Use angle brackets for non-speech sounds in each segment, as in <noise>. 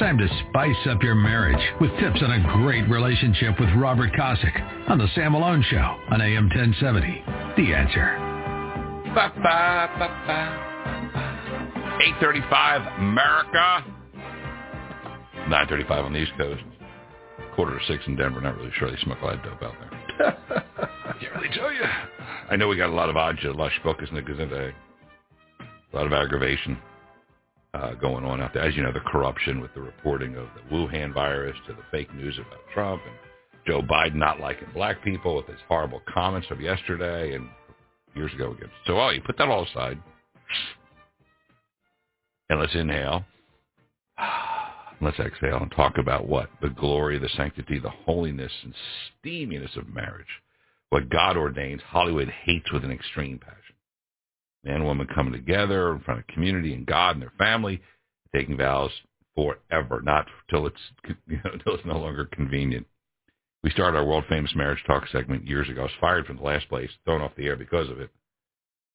time to spice up your marriage with tips on a great relationship with Robert Kosick on The Sam Malone Show on AM 1070. The Answer. Ba, ba, ba, ba. 835 America. 935 on the East Coast. Quarter to six in Denver. Not really sure they smoke a lot of dope out there. I <laughs> Can't really tell you. I know we got a lot of Ajja Lashbokas in the. A lot of aggravation uh, going on out there. As you know, the corruption with the reporting of the Wuhan virus to the fake news about Trump and Joe Biden not liking black people with his horrible comments of yesterday and years ago against. So, oh, you put that all aside. And let's inhale. <sighs> Let's exhale and talk about what? The glory, the sanctity, the holiness and steaminess of marriage. What God ordains, Hollywood hates with an extreme passion. Man and woman coming together in front of community and God and their family, taking vows forever, not till it's <laughs> you know, until it's no longer convenient. We started our world famous marriage talk segment years ago. I was fired from the last place, thrown off the air because of it.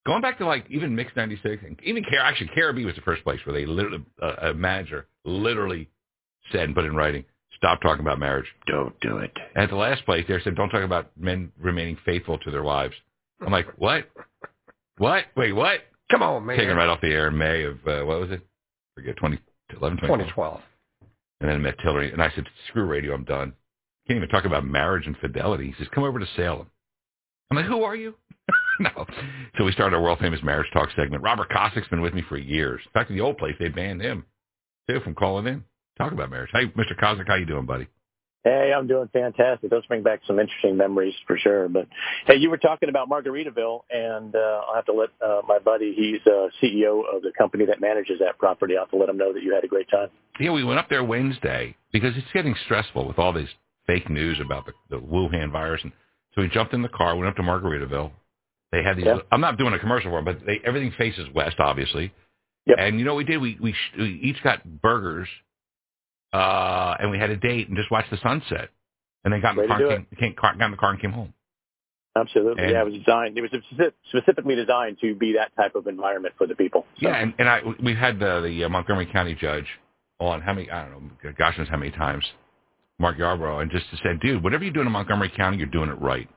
Going back to like even Mix 96 and even Care, actually Caribbean was the first place where they literally, uh, a manager literally said and put in writing, stop talking about marriage. Don't do it. And at the last place, they said, don't talk about men remaining faithful to their wives. I'm like, what? What? Wait, what? Come on, man. Taken right off the air in May of, uh, what was it? forget, 2011, 2012. And then I met Tillery, and I said, screw radio, I'm done. Can't even talk about marriage and fidelity. He says, come over to Salem. I'm like, who are you? <laughs> no. So we started our world famous marriage talk segment. Robert Kosick's been with me for years. In fact, in the old place, they banned him too from calling in. Talk about marriage. Hey, Mr. Kosick, how you doing, buddy? Hey, I'm doing fantastic. Those bring back some interesting memories for sure. But hey, you were talking about Margaritaville, and uh, I'll have to let uh, my buddy, he's uh, CEO of the company that manages that property. I'll have to let him know that you had a great time. Yeah, we went up there Wednesday because it's getting stressful with all these fake news about the, the Wuhan virus, and so we jumped in the car, went up to Margaritaville. They had these. I'm not doing a commercial for them, but they, everything faces west, obviously. Yep. And you know what we did? We we, we each got burgers, uh, and we had a date and just watched the sunset. And then got in the car, and came, came, car, got in the car and came home. Absolutely. And- yeah, it was designed. It was specifically designed to be that type of environment for the people. So, Yeah, and, and I we had the the uh, Montgomery County judge on how many I don't know, gosh knows how many times, Mark Yarborough, and just to say, dude, whatever you're doing in Montgomery County, you're doing it right.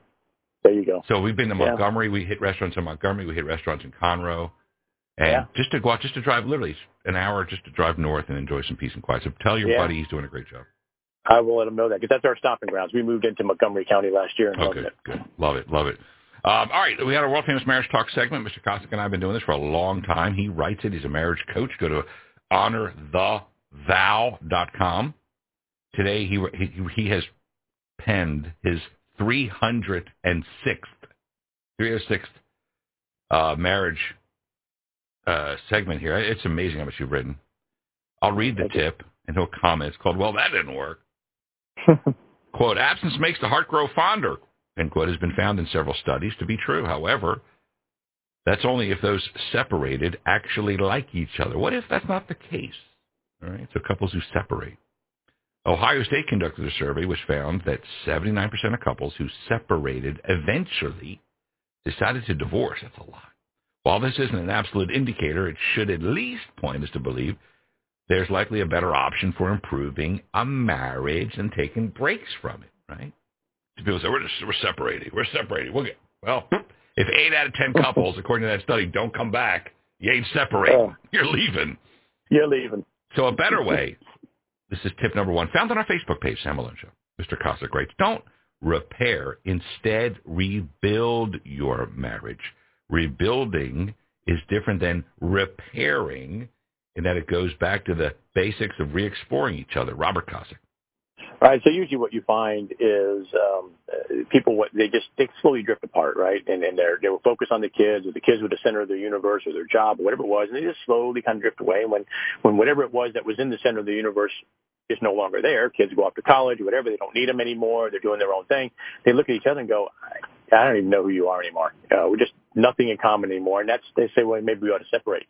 there you go. So we've been to Yeah. Montgomery. We hit restaurants in Montgomery. We hit restaurants in Conroe, and Yeah. just to go out, just to drive literally an hour, just to drive north and enjoy some peace and quiet. So tell your Yeah. buddy he's doing a great job. I will let him know that because that's our stopping grounds. We moved into Montgomery County last year and good, it. good, love it, love it. Um, all right, we had a world famous marriage talk segment. Mr. Kosick and I have been doing this for a long time. He writes it. He's a marriage coach. Go to honorthevow.com. Today he he, he has penned his 306th 306th uh, marriage uh, segment here. It's amazing how much you've written. I'll read the tip, and he'll comment. It's called, "Well, that didn't work." <laughs> Quote, absence makes the heart grow fonder, end quote, has been found in several studies to be true. However, that's only if those separated actually like each other. What if that's not the case? All right, so couples who separate. Ohio State conducted a survey which found that 79% of couples who separated eventually decided to divorce. That's a lot. While this isn't an absolute indicator, it should at least point us to believe there's likely a better option for improving a marriage than taking breaks from it, right? People say, we're, just, we're separated. We're separated. We'll get, well, if eight out of 10 <laughs> couples, according to that study, don't come back, you ain't separating. Oh. You're leaving. You're leaving. So a better way, this is tip number one, found on our Facebook page, Sam Malone Show. Mr. Kosick writes, don't repair. Instead, rebuild your marriage. Rebuilding is different than repairing in that it goes back to the basics of re-exploring each other. Robert Kosick. Right. So usually what you find is um, people what they just they slowly drift apart, right? And and they're they were focused on the kids, or the kids were the center of their universe, or their job, or whatever it was, and they just slowly kind of drift away. And when when whatever it was that was in the center of the universe is no longer there, kids go off to college or whatever, they don't need them anymore. They're doing their own thing. They look at each other and go, I, I don't even know who you are anymore. Uh, we're just nothing in common anymore. And that's they say, well, maybe we ought to separate.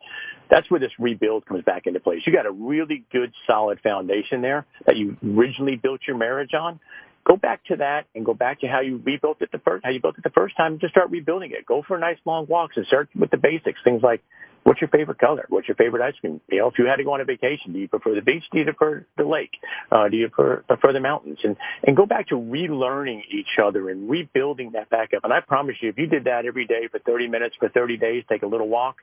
That's where this rebuild comes back into place. You got a really good, solid foundation there that you originally built your marriage on. Go back to that and go back to how you rebuilt it the first, how you built it the first time. Just start rebuilding it. Go for nice long walks and start with the basics. Things like What's your favorite color? What's your favorite ice cream? You know, if you had to go on a vacation, do you prefer the beach? Do you prefer the lake? Uh, do you prefer, prefer the mountains? And and go back to relearning each other and rebuilding that back up. And I promise you, if you did that every day for 30 minutes for 30 days, take a little walk,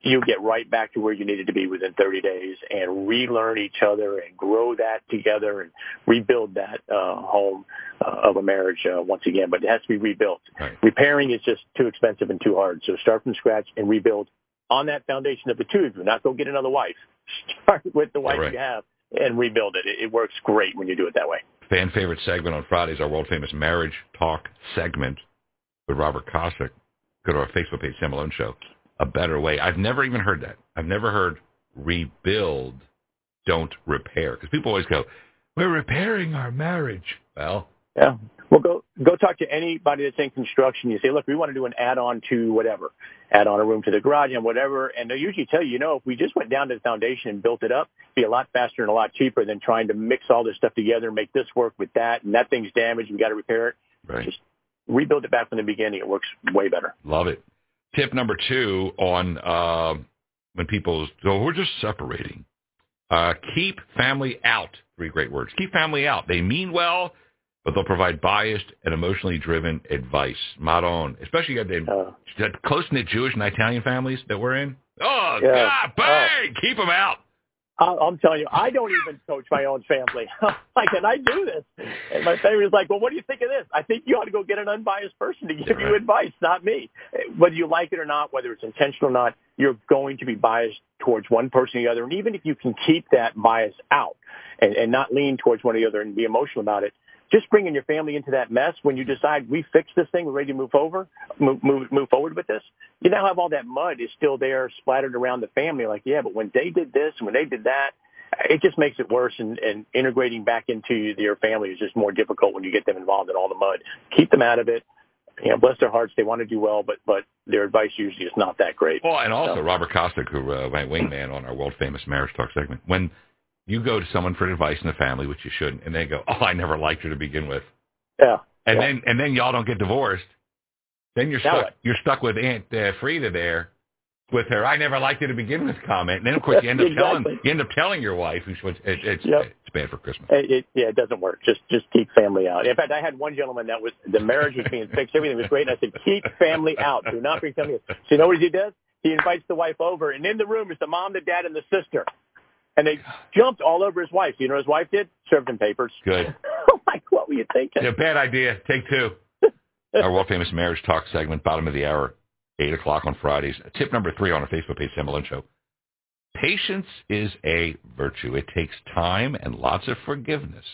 you'll get right back to where you needed to be within 30 days and relearn each other and grow that together and rebuild that uh, home uh, of a marriage uh, once again. But it has to be rebuilt. Right. Repairing is just too expensive and too hard. So start from scratch and rebuild on that foundation of the two of you. Not go get another wife. <laughs> Start with the wife Right. you have and rebuild it. it. It works great when you do it that way. Fan favorite segment on Fridays, our world famous marriage talk segment with Robert Kosick. Go to our Facebook page, Sam Malone Show. A better way. I've never even heard that. I've never heard rebuild, don't repair. Because people always go, we're repairing our marriage. Well, Yeah. Well, go go talk to anybody that's in construction. You say, look, we want to do an add-on to whatever, add on a room to the garage and whatever, and they'll usually tell you, you know, if we just went down to the foundation and built it up, it'd be a lot faster and a lot cheaper than trying to mix all this stuff together and make this work with that, and that thing's damaged, we got to repair it. right. Just rebuild it back from the beginning. It works way better. Love it. Tip number two on uh, when people go, we're just separating. Uh, keep family out. Three great words. Keep family out. They mean well, but they'll provide biased and emotionally driven advice. Madon, especially you got the Uh, the close knit Jewish and Italian families that we're in. Oh Yeah. God, bang! Keep them out. I- I'm telling you, I don't even coach my own family. <laughs> like, and I do this. And my family's like, well, what do you think of this? I think you ought to go get an unbiased person to give you advice, not me. Whether you like it or not, whether it's intentional or not, you're going to be biased towards one person or the other. And even if you can keep that bias out and, and not lean towards one or the other and be emotional about it, just bringing your family into that mess when you decide we fixed this thing, we're ready to move over, move, move, move forward with this. You now have all that mud is still there splattered around the family. Like, yeah, but when they did this and when they did that, it just makes it worse. And, and integrating back into your family is just more difficult when you get them involved in all the mud. Keep them out of it. You know, bless their hearts, they want to do well, but but their advice usually is not that great. Well, and also So- Robert Kosick, who uh, my wingman on our world famous marriage talk segment, when you go to someone for advice in the family, which you shouldn't, and they go, "Oh, I never liked her to begin with," Yeah. and Yeah. then and then y'all don't get divorced, then you're Now stuck. what? You're stuck with Aunt uh, Frida there, with her "I never liked her to begin with" comment, and then of course you end up telling you end up telling your wife, who's it, it's Yep. it's bad for Christmas. It, it, yeah, it doesn't work. Just just keep family out. In fact, I had one gentleman that was the marriage was being fixed, everything was great, and I said, keep family out. Do not bring family. So you know what he does? He invites the wife over, and in the room is the mom, the dad, and the sister, and they jumped all over his wife. You know what his wife did? Served him papers. Good. <laughs> like, what were you thinking? Yeah, bad idea. Take two. <laughs> Our world famous marriage talk segment, bottom of the hour, eight o'clock on Fridays. Tip number three on our Facebook page, Sam Malone Show. Patience is a virtue. It takes time and lots of forgiveness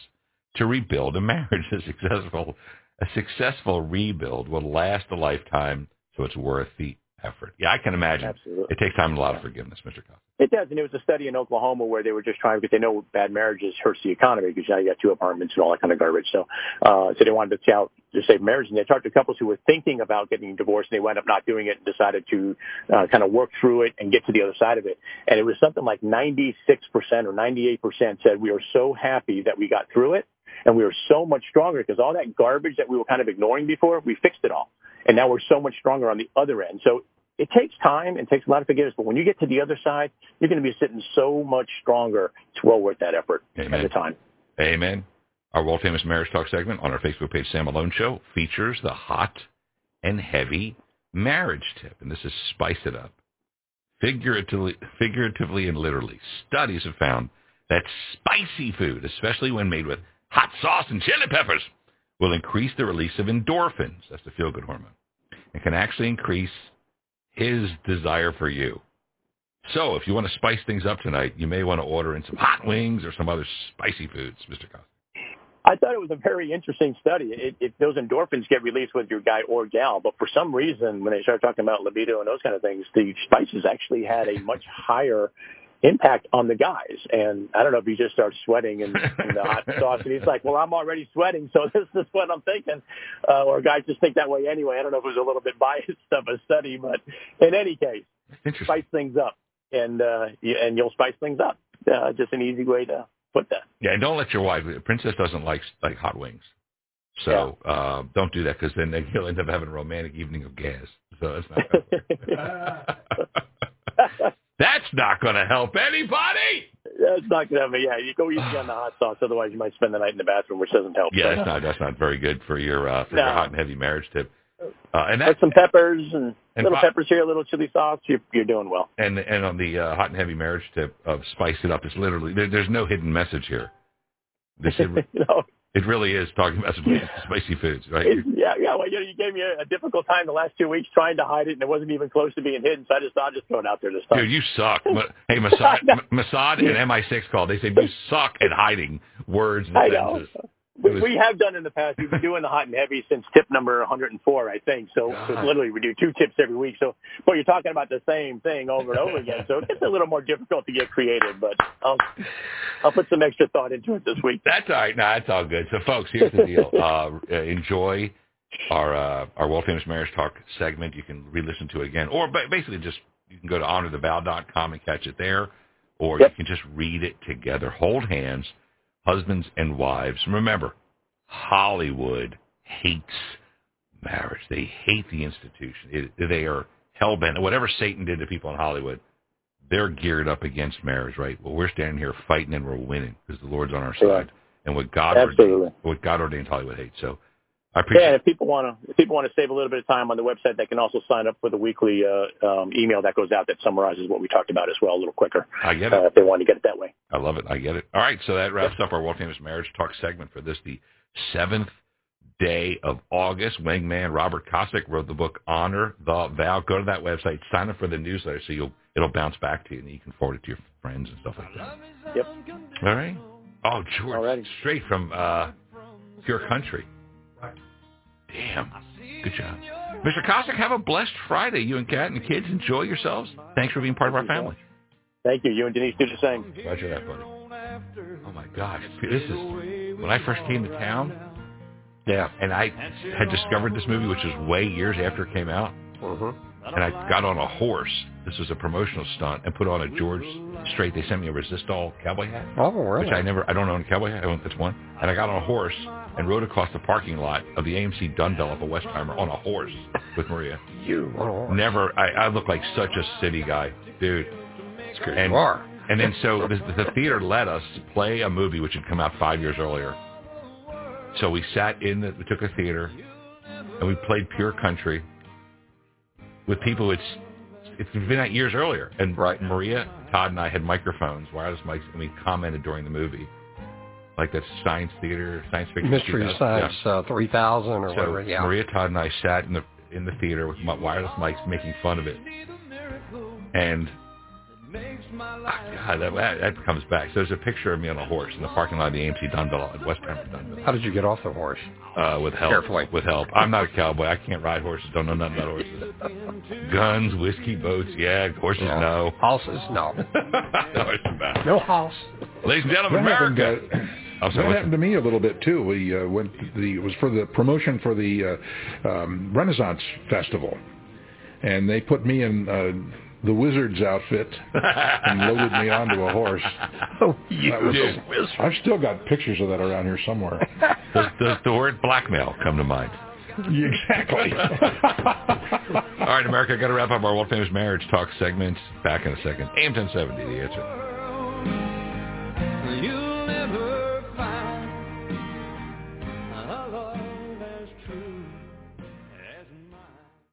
to rebuild a marriage. <laughs> A successful, a successful rebuild will last a lifetime, so it's worth the effort. Yeah, I can imagine. Absolutely. It takes time and a lot of forgiveness, Mr. Cox. It does, and it was a study in Oklahoma where they were just trying because they know bad marriages hurts the economy because now you got two apartments and all that kind of garbage. So, uh, so they wanted to see how to save marriage, and they talked to couples who were thinking about getting divorced, and they wound up not doing it and decided to uh, kind of work through it and get to the other side of it. And it was something like 96% or 98% said we are so happy that we got through it, and we are so much stronger because all that garbage that we were kind of ignoring before, we fixed it all, and now we're so much stronger on the other end. So it takes time and takes a lot of forgiveness, but when you get to the other side, you're going to be sitting so much stronger. It's well worth that effort Amen. at the time. Amen. Our world famous marriage talk segment on our Facebook page, Sam Malone Show, features the hot and heavy marriage tip, and this is spice it up. Figuratively, figuratively and literally, studies have found that spicy food, especially when made with hot sauce and chili peppers, will increase the release of endorphins. That's the feel-good hormone. and can actually increase his desire for you. So if you want to spice things up tonight, you may want to order in some hot wings or some other spicy foods, Mr. I thought it was a very interesting study. It, it, those endorphins get released with your guy or gal, but for some reason, when they start talking about libido and those kind of things, the spices actually had a much higher impact on the guys. And I don't know if he just starts sweating in, in the hot <laughs> sauce, and he's like, "Well, I'm already sweating, so <laughs> this is what I'm thinking." Uh, or guys just think that way anyway. I don't know if it was a little bit biased of a study, but in any case, spice things up, and uh, you, and you'll spice things up. Uh, just an easy way to put that. Yeah, and don't let your wife. Princess doesn't like like hot wings, so uh, don't do that because then he'll <laughs> end up having a romantic evening of gas. So that's not. Gonna work. That's not going to help anybody. That's not going to help. Yeah, you go easy on the hot sauce, otherwise you might spend the night in the bathroom, which doesn't help. Yeah, that's not that's not very good for your uh, for no. your hot and heavy marriage tip. Uh, and that's some peppers and, and little peppers here, a little chili sauce. You're, you're doing well. And and on the uh, hot and heavy marriage tip of spice it up, it's literally there, there's no hidden message here. This <laughs> is, no. It really is talking about spicy, spicy foods, right? yeah, yeah. Well, you, know, you gave me a, a, difficult time the last two weeks trying to hide it, and it wasn't even close to being hidden. So I just thought I'd just throw it out there this time. Dude, you suck. <laughs> hey, Mossad, Mossad and MI6 called. They said you suck at hiding words and I sentences. Know. We, was, we have done in the past. We've been doing the hot and heavy since tip number 104, I think. So, so literally, we do two tips every week. So, but you're talking about the same thing over and over again. So it's a little more difficult to get creative. But I'll I'll put some extra thought into it this week. That's all right. No, that's all good. So, folks, here's the deal. <laughs> Uh, enjoy our uh, our world famous marriage talk segment. You can re-listen to it again, or basically just you can go to honorthevow.com and catch it there, or yep. you can just read it together. Hold hands husbands and wives. Remember, Hollywood hates marriage. They hate the institution. It, they are hell bent. Whatever Satan did to people in Hollywood, they're geared up against marriage, right? Well, we're standing here fighting and we're winning because the Lord's on our side. And what God Absolutely. ordained, what God ordained Hollywood hates. So I appreciate. Yeah, if people want to, if people want to save a little bit of time on the website, they can also sign up for the weekly uh, um, email that goes out that summarizes what we talked about as well a little quicker. I get it. Uh, if they want to get it that way. I love it. I get it. All right, so that wraps up our world famous marriage talk segment for this, the seventh day of August. Wingman Robert Kosick wrote the book Honor the Vow. Go to that website, sign up for the newsletter, so you'll it'll bounce back to you, and you can forward it to your friends and stuff like that. Yep. All right. Oh, George, Alrighty. straight from uh, Pure Country. Damn. Good job. Mr. Kosick, have a blessed Friday. You and Kat and the kids enjoy yourselves. Thanks for being part of our family. Thank you. You and Denise do the same. Roger that, buddy. Oh my gosh, this is when I first came to town. Yeah. And I had discovered this movie, which was way years after it came out. Uh-huh. And I got on a horse. This was a promotional stunt, and put on a George Strait. They sent me a Resistol cowboy hat. Oh, really? Which I never. I don't own a cowboy hat. I own this one. And I got on a horse and rode across the parking lot of the AMC Dunvale, a Westheimer, on a horse with Maria. <laughs> You never. I, I look like such a city guy, dude. It's good. And, you are. And then <laughs> so the, the theater let us play a movie which had come out five years earlier. So we sat in the, we took a theater, and we played Pure Country with people it's it's been out years earlier. And right. Maria, Todd, and I had microphones, wireless mics, and we commented during the movie. Like that science theater, science fiction. Mystery Science yeah. uh, 3000 or so whatever. Yeah. Maria, Todd, and I sat in the in the theater with my wireless mics making fun of it. And God, that, that comes back. So there's a picture of me on a horse in the parking lot of the AMC Dunvale at West Hammer Dunvale. How did you get off the horse? Uh, with help. Carefully. With help. I'm not a cowboy. I can't ride horses. Don't know nothing about horses. Guns, whiskey, boats. Yeah, horses. Yeah. No. Horses. No. <laughs> no, it's bad. No horse. Ladies and gentlemen, America. Oh, that happened to me a little bit too. We uh, went. The it was for the promotion for the uh, um, Renaissance Festival, and they put me in. Uh, the wizard's outfit and loaded me onto a horse. <laughs> Oh, you was, wizard. I've still got pictures of that around here somewhere. <laughs> does, does the word blackmail come to mind? <laughs> Exactly. All right, America, got to wrap up our world famous marriage talk segment. Back in a second. AM 1070, the answer.